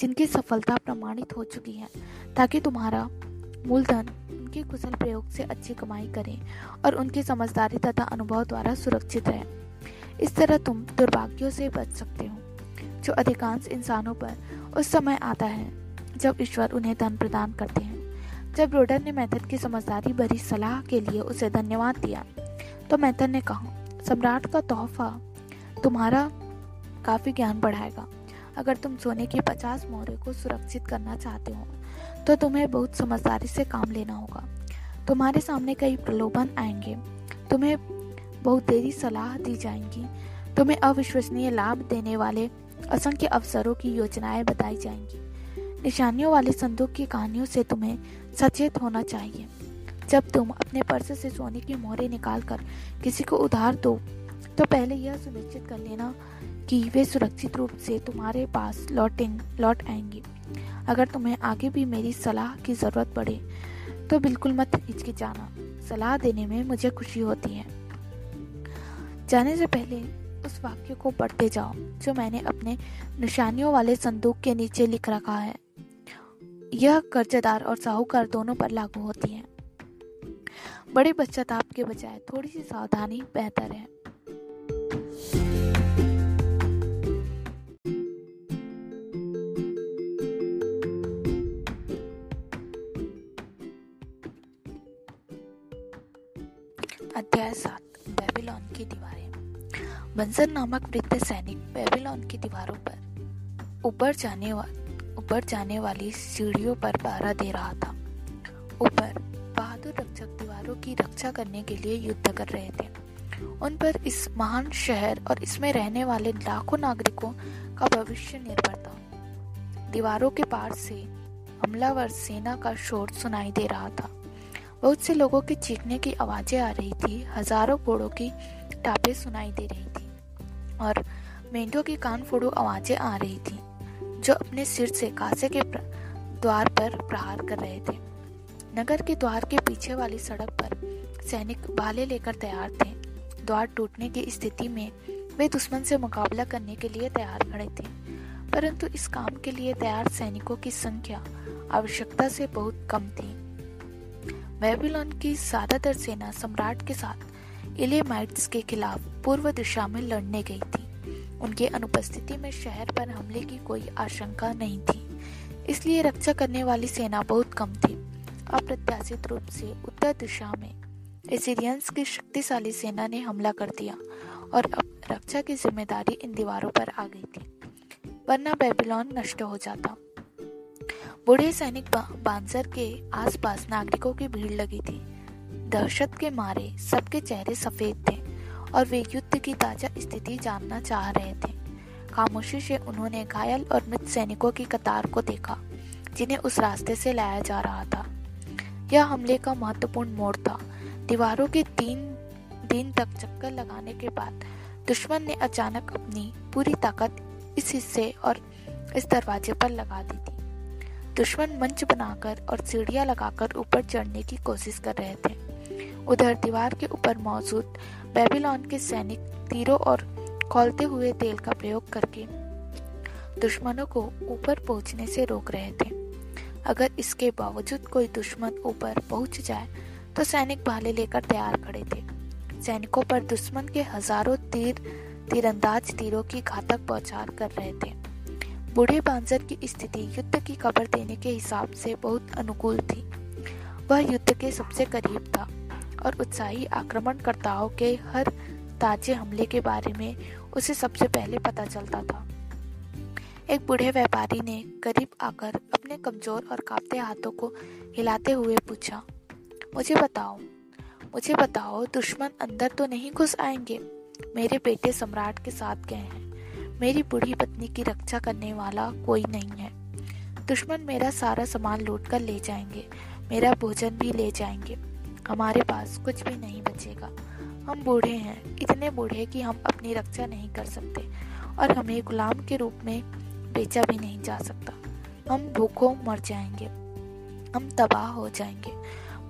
जिनकी सफलता प्रमाणित हो चुकी है, ताकि तुम्हारा मूलधन उनके कुशल प्रयोग से अच्छी कमाई करे और उनकी समझदारी तथा अनुभव द्वारा सुरक्षित रहे। इस तरह तुम दुर्भाग्यों से बच सकते हो, जो अधिकांश इंसानों पर उस समय आता है, जब ईश्वर उन्हें धन प्रदान करते हैं। जब रोडर ने मैथन की समझदारी भरी सलाह के लिए उसे धन्यवाद दिया तो मैथन ने कहा, सम्राट का तोहफा तुम्हारा काफ़ी ज्ञान बढ़ाएगा। अगर तुम सोने के पचास मोहरे को सुरक्षित करना चाहते हो तो तुम्हें बहुत समझदारी से काम लेना होगा। तुम्हारे सामने कई प्रलोभन आएँगे। तुम्हें बहुत देरी सलाह दी जाएँगी। तुम्हें अविश्वसनीय लाभ देने वाले असंख्य अवसरों की योजनाएँ बताई जाएँगी। निशानियों वाले संदूक की कहानियों से तुम्हें सचेत होना चाहिए। जब तुम अपने पर्स से सोने की मोहरे निकाल कर किसी को उधार दो तो पहले यह सुनिश्चित कर लेना कि वे सुरक्षित रूप से तुम्हारे पास लौटें, लौट आएँगे। अगर तुम्हें आगे भी मेरी सलाह की ज़रूरत पड़े तो बिल्कुल मत हिचकिचाना। सलाह देने में मुझे खुशी होती है। जाने से पहले उस वाक्य को पढ़ते जाओ, जो मैंने अपने निशानियों वाले संदूक के नीचे लिख रखा है। यह कर्जदार और साहूकार दोनों पर लागू होती है। बड़े पश्चाताप के बजाय थोड़ी सी सावधानी बेहतर है। अध्याय सात, बेबीलोन की दीवारें। बंसर नामक वृद्ध सैनिक बेबीलोन की दीवारों पर ऊपर जाने ऊपर जाने वाली सीढ़ियों पर पहरा दे रहा था। ऊपर बहादुर रक्षक दीवारों की रक्षा करने के लिए युद्ध कर रहे थे। उन पर इस महान शहर और इसमें रहने वाले लाखों नागरिकों का भविष्य निर्भर था। दीवारों के पार से हमलावर सेना का शोर सुनाई दे रहा था। बहुत से लोगों के चीखने की आवाज़ें आ रही थी, हज़ारों घोड़ों की टापे सुनाई दे रही थी और मेंढों की कान फोड़ो आवाज़ें आ रही थी। जो अपने सिर से कासे के द्वार पर प्रहार कर रहे थे। नगर के द्वार के पीछे वाली सड़क पर सैनिक भाले लेकर तैयार थे। द्वार टूटने की स्थिति में वे दुश्मन से मुकाबला करने के लिए तैयार खड़े थे। परंतु इस काम के लिए तैयार सैनिकों की संख्या आवश्यकता से बहुत कम थी। बेबीलोन की ज़्यादातर सेना सम्राट के साथ इलेमाइट्स के खिलाफ पूर्व दिशा में लड़ने गई थी। उनके अनुपस्थिति में शहर पर हमले की कोई आशंका नहीं थी। इसलिए रक्षा करने वाली सेना बहुत कम थी। अप्रत्याशित रूप से उत्तर दिशा में एसिरियंस की शक्तिशाली सेना ने हमला कर दिया और अब रक्षा की ज़िम्मेदारी इन दीवारों पर आ गई थी, वरना बेबीलोन नष्ट हो जाता। बूढ़े सैनिक बांसर के आसपास नागरिकों की भीड़ लगी थी। दहशत के मारे सबके चेहरे सफ़ेद थे और वे युद्ध की ताज़ा स्थिति जानना चाह रहे थे। खामोशी से उन्होंने घायल और मृत सैनिकों की कतार को देखा, जिन्हें उस रास्ते से लाया जा रहा था। यह हमले का महत्वपूर्ण मोड़ था। दीवारों के तीन दिन तक चक्कर लगाने के बाद दुश्मन ने अचानक अपनी पूरी ताकत इस हिस्से और इस दरवाजे पर लगा दी थी। दुश्मन मंच बनाकर और सीढ़ियाँ लगाकर ऊपर चढ़ने की कोशिश कर रहे थे। उधर दीवार के ऊपर मौजूद बेबीलोन के सैनिक तीरों और खोलते हुए तेल का प्रयोग करके दुश्मनों को ऊपर पहुँचने से रोक रहे थे। अगर इसके बावजूद कोई दुश्मन ऊपर पहुँच जाए तो सैनिक भाले लेकर तैयार खड़े थे। सैनिकों पर दुश्मन के हज़ारों तीर, तीरंदाज तीरों की घातक बौछार कर रहे थे। बूढ़े बांजर की स्थिति युद्ध की खबर देने के हिसाब से बहुत अनुकूल थी। वह युद्ध के सबसे करीब था। और उत्साही आक्रमणकर्ताओं के हर ताजे हमले के बारे में उसे सबसे पहले पता चलता था। एक बूढ़े व्यापारी ने करीब आकर अपने कमज़ोर और कांपते हाथों को हिलाते हुए पूछा, मुझे बताओ मुझे बताओ, दुश्मन अंदर तो नहीं घुस आएँगे? मेरे बेटे सम्राट के साथ गए हैं। मेरी बूढ़ी पत्नी की रक्षा करने वाला कोई नहीं है। दुश्मन मेरा सारा सामान लूट कर ले जाएँगे, मेरा भोजन भी ले जाएँगे। हमारे पास कुछ भी नहीं बचेगा। हम बूढ़े हैं, इतने बूढ़े कि हम अपनी रक्षा नहीं कर सकते और हमें गुलाम के रूप में बेचा भी नहीं जा सकता। हम भूखों मर जाएँगे, हम तबाह हो जाएँगे।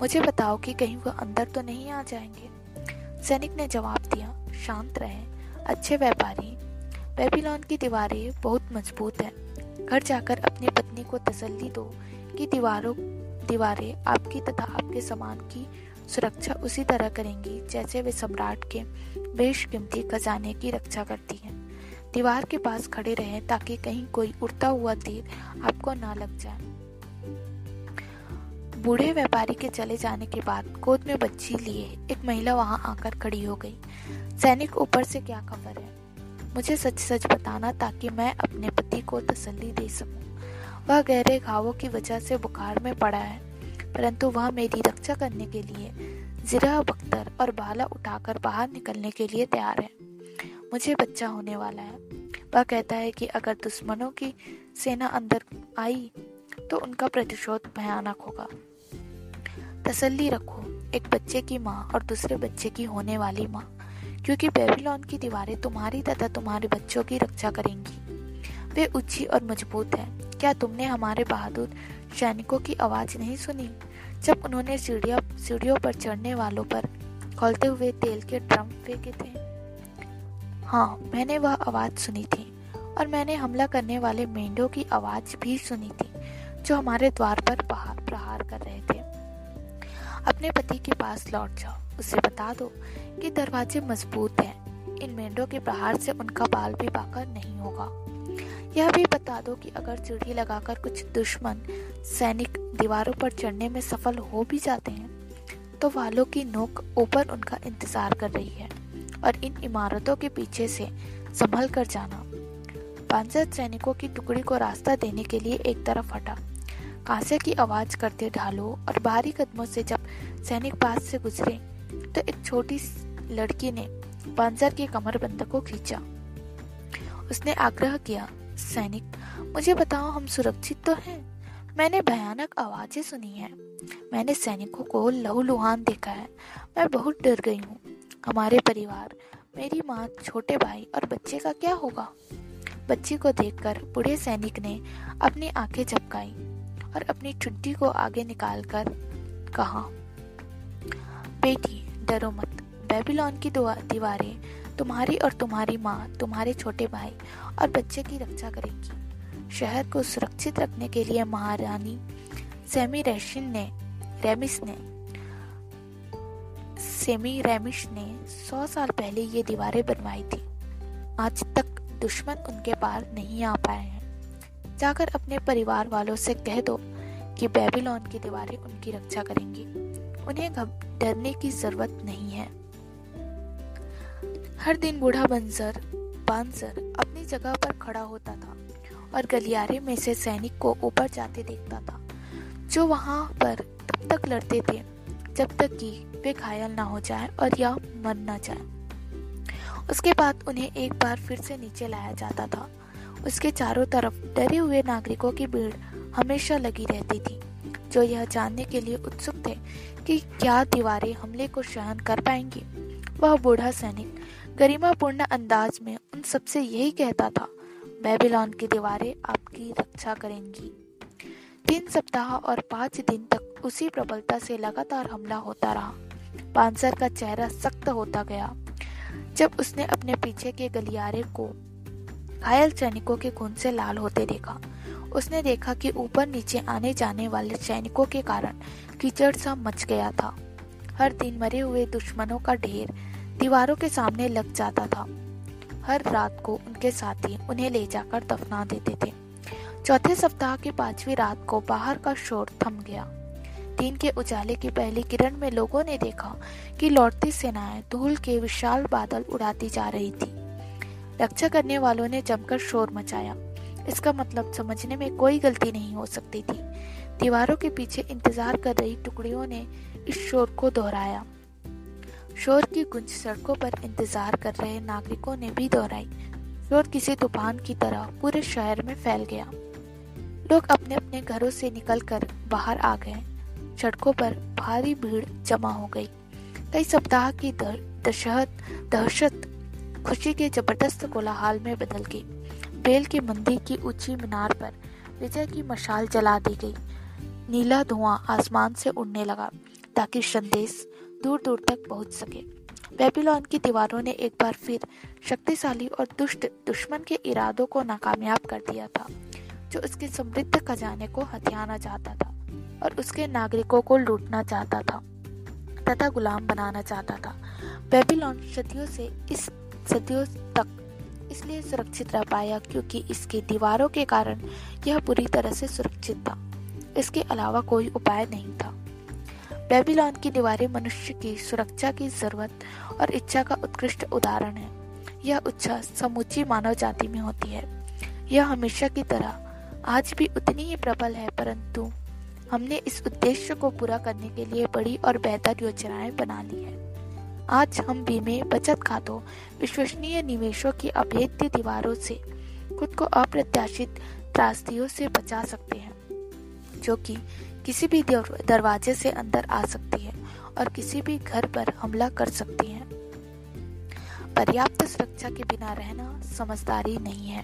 मुझे बताओ कि कहीं वह अंदर तो नहीं आ जाएँगे? सैनिक ने जवाब दिया, शांत रहे, अच्छे व्यापारी। बेबीलोन की दीवारें बहुत मज़बूत हैं। घर जाकर अपनी पत्नी को तसल्ली दो कि दीवारों, दीवारें आपकी तथा आपके सामान की सुरक्षा उसी तरह करेंगी जैसे वे सम्राट के बेशकीमती खजाने की रक्षा करती हैं। दीवार के पास खड़े रहें ताकि कहीं कोई उड़ता हुआ तीर आपको ना लग जाए। बूढ़े व्यापारी के चले जाने के बाद गोद में बच्ची लिए एक महिला वहाँ आकर खड़ी हो गई। सैनिक ऊपर से क्या खबर है? मुझे सच सच बताना ताकि मैं अपने पति को तसल्ली दे सकूँ। वह गहरे घावों की वजह से बुखार में पड़ा है। परंतु वह मेरी रक्षा करने के लिए जिरा, बख्तर और बाला उठाकर बाहर निकलने के लिए तैयार है। मुझे बच्चा होने वाला है। वह कहता है कि अगर दुश्मनों की सेना अंदर आई तो उनका प्रतिशोध भयानक होगा। तसल्ली रखो, एक बच्चे की माँ और दूसरे बच्चे की होने वाली माँ, क्योंकि बेबीलोन की दीवारें तुम्हारी तथा तुम्हारे बच्चों की रक्षा करेंगी। वे ऊँची और मज़बूत हैं। क्या तुमने हमारे बहादुर सैनिकों की आवाज़ नहीं सुनी? जब उन्होंने सीढ़िया, सीढ़ियों पर चढ़ने वालों पर खोलते हुए तेल के ड्रम फेंके थे। हाँ मैंने वह आवाज़ सुनी थी और मैंने हमला करने वाले मेंढों की आवाज़ भी सुनी थी, जो हमारे द्वार पर प्रहार कर रहे थे। अपने पति के पास लौट जाओ। उसे बता दो कि दरवाजे मज़बूत हैं। इन मेंढों के प्रहार से उनका बाल भी बाकर नहीं होगा। यह भी बता दो कि अगर चिड़ी लगाकर कुछ दुश्मन सैनिक दीवारों पर चढ़ने में सफल हो भी जाते हैं तो वालों की नोक ऊपर उनका इंतज़ार कर रही है और इन इमारतों के पीछे से संभल कर जाना। पांचर सैनिकों की टुकड़ी को रास्ता देने के लिए एक तरफ़ हटा। कांसे की आवाज़ करते ढालो और भारी कदमों से जब सैनिक पास से गुजरे तो एक छोटी लड़की ने पांजर की कमरबंद को खींचा। उसने आग्रह किया सैनिक, मुझे बताओ हम सुरक्षित तो हैं? मैंने भयानक आवाज़ें सुनी है। मैंने सैनिकों को लहूलुहान देखा है। मैं बहुत डर गई हूँ। हमारे परिवार, मेरी माँ, छोटे भाई और बच्चे का क्या होगा? बच्ची को देखकर बूढ़े सैनिक ने अपनी आँखें झपकाई और अपनी छुट्टी को आगे निकालकर कहा, बेटी, डरो मत। बेबीलोन की दीवारें तुम्हारी और तुम्हारी माँ, तुम्हारे छोटे भाई और बच्चे की रक्षा करेंगी। शहर को सुरक्षित रखने के लिए महारानी सेमी रेशिन ने, रेमिस ने सेमी रेमिश ने सौ साल पहले ये दीवारें बनवाई थी। आज तक दुश्मन उनके पार नहीं आ पाए हैं। जाकर अपने परिवार वालों से कह दो कि बेबीलोन की दीवारें उनकी रक्षा करेंगी। उन्हें डरने की ज़रूरत नहीं है। हर दिन बूढ़ा बंसर बांसर अपनी जगह पर खड़ा होता था और गलियारे में से सैनिक को ऊपर जाते देखता था। जो वहाँ पर तब तक लड़ते थे, जब तक कि वे घायल ना हो जाए और या मर ना जाए। उसके बाद उन्हें एक बार फिर से नीचे लाया जाता था। उसके चारों तरफ़ डरे हुए नागरिकों की भीड़ हमेशा लगी रहती थी, जो यह जानने के लिए उत्सुक थे कि क्या दीवारें हमले को सहन कर पाएँगी। वह बूढ़ा सैनिक गरिमापूर्ण अंदाज में उन सबसे यही कहता था, बेबीलोन की दीवारें आपकी रक्षा करेंगी। तीन सप्ताह और पाँच दिन तक उसी प्रबलता से लगातार हमला होता रहा। पांसर का चेहरा सख्त होता गया। जब उसने अपने पीछे के गलियारे को घायल सैनिकों के खून से लाल होते देखा, उसने देखा कि ऊपर नीचे आने जाने वाले सैनिकों के कारण कीचड़ सा मच गया था। हर दिन मरे हुए दुश्मनों का ढेर दीवारों के सामने लग जाता था। हर रात को उनके साथी उन्हें ले जाकर दफना देते थे। चौथे सप्ताह की पांचवी रात को बाहर का शोर थम गया। दिन के उजाले की पहली किरण में लोगों ने देखा कि लौटती सेनाएँ धूल के विशाल बादल उड़ाती जा रही थी। रक्षा करने वालों ने जमकर शोर मचाया। इसका मतलब समझने में कोई गलती नहीं हो सकती थी। दीवारों के पीछे इंतज़ार कर रही टुकड़ियों ने इस शोर को दोहराया। शोर की गुंज सड़कों पर इंतज़ार कर रहे नागरिकों ने भी दोहराई। शोर किसी तूफ़ान की तरह पूरे शहर में फैल गया। लोग अपने अपने घरों से निकलकर बाहर आ गए। सड़कों पर भारी भीड़ जमा हो गई। कई सप्ताह की दशहत, दहशत, खुशी के ज़बरदस्त कोलाहल में बदल गई। बेल के मंदिर की ऊँची मीनार पर विजय की मशाल जला दी गई। नीला धुआँ आसमान से उड़ने लगा ताकि संदेश दूर दूर तक पहुँच सके। बेबीलोन की दीवारों ने एक बार फिर शक्तिशाली और दुष्ट दुश्मन के इरादों को नाकामयाब कर दिया था, जो उसके समृद्ध खजाने को हथियाना चाहता था और उसके नागरिकों को लूटना चाहता था तथा गुलाम बनाना चाहता था। बेबीलोन सदियों से इस, सदियों तक इसलिए सुरक्षित रह पाया क्योंकि इसकी दीवारों के कारण यह पूरी तरह से सुरक्षित था। इसके अलावा कोई उपाय नहीं था। बेबीलोन की दीवारें मनुष्य की सुरक्षा की ज़रूरत और इच्छा का उत्कृष्ट उदाहरण है। यह इच्छा समूची मानव जाति में होती है। यह हमेशा की तरह आज भी उतनी ही प्रबल है, परंतु हमने इस उद्देश्य को पूरा करने के लिए बड़ी और बेहतर योजनाएँ बना ली है। आज हम बीमे, बचत खातों, विश्वसनीय निवेशों की अभेद्य दीवारों से खुद को अप्रत्याशित त्रासदियों से बचा सकते हैं, जो कि किसी भी दरवाजे से अंदर आ सकती है और किसी भी घर पर हमला कर सकती है। पर्याप्त सुरक्षा के बिना रहना समझदारी नहीं है।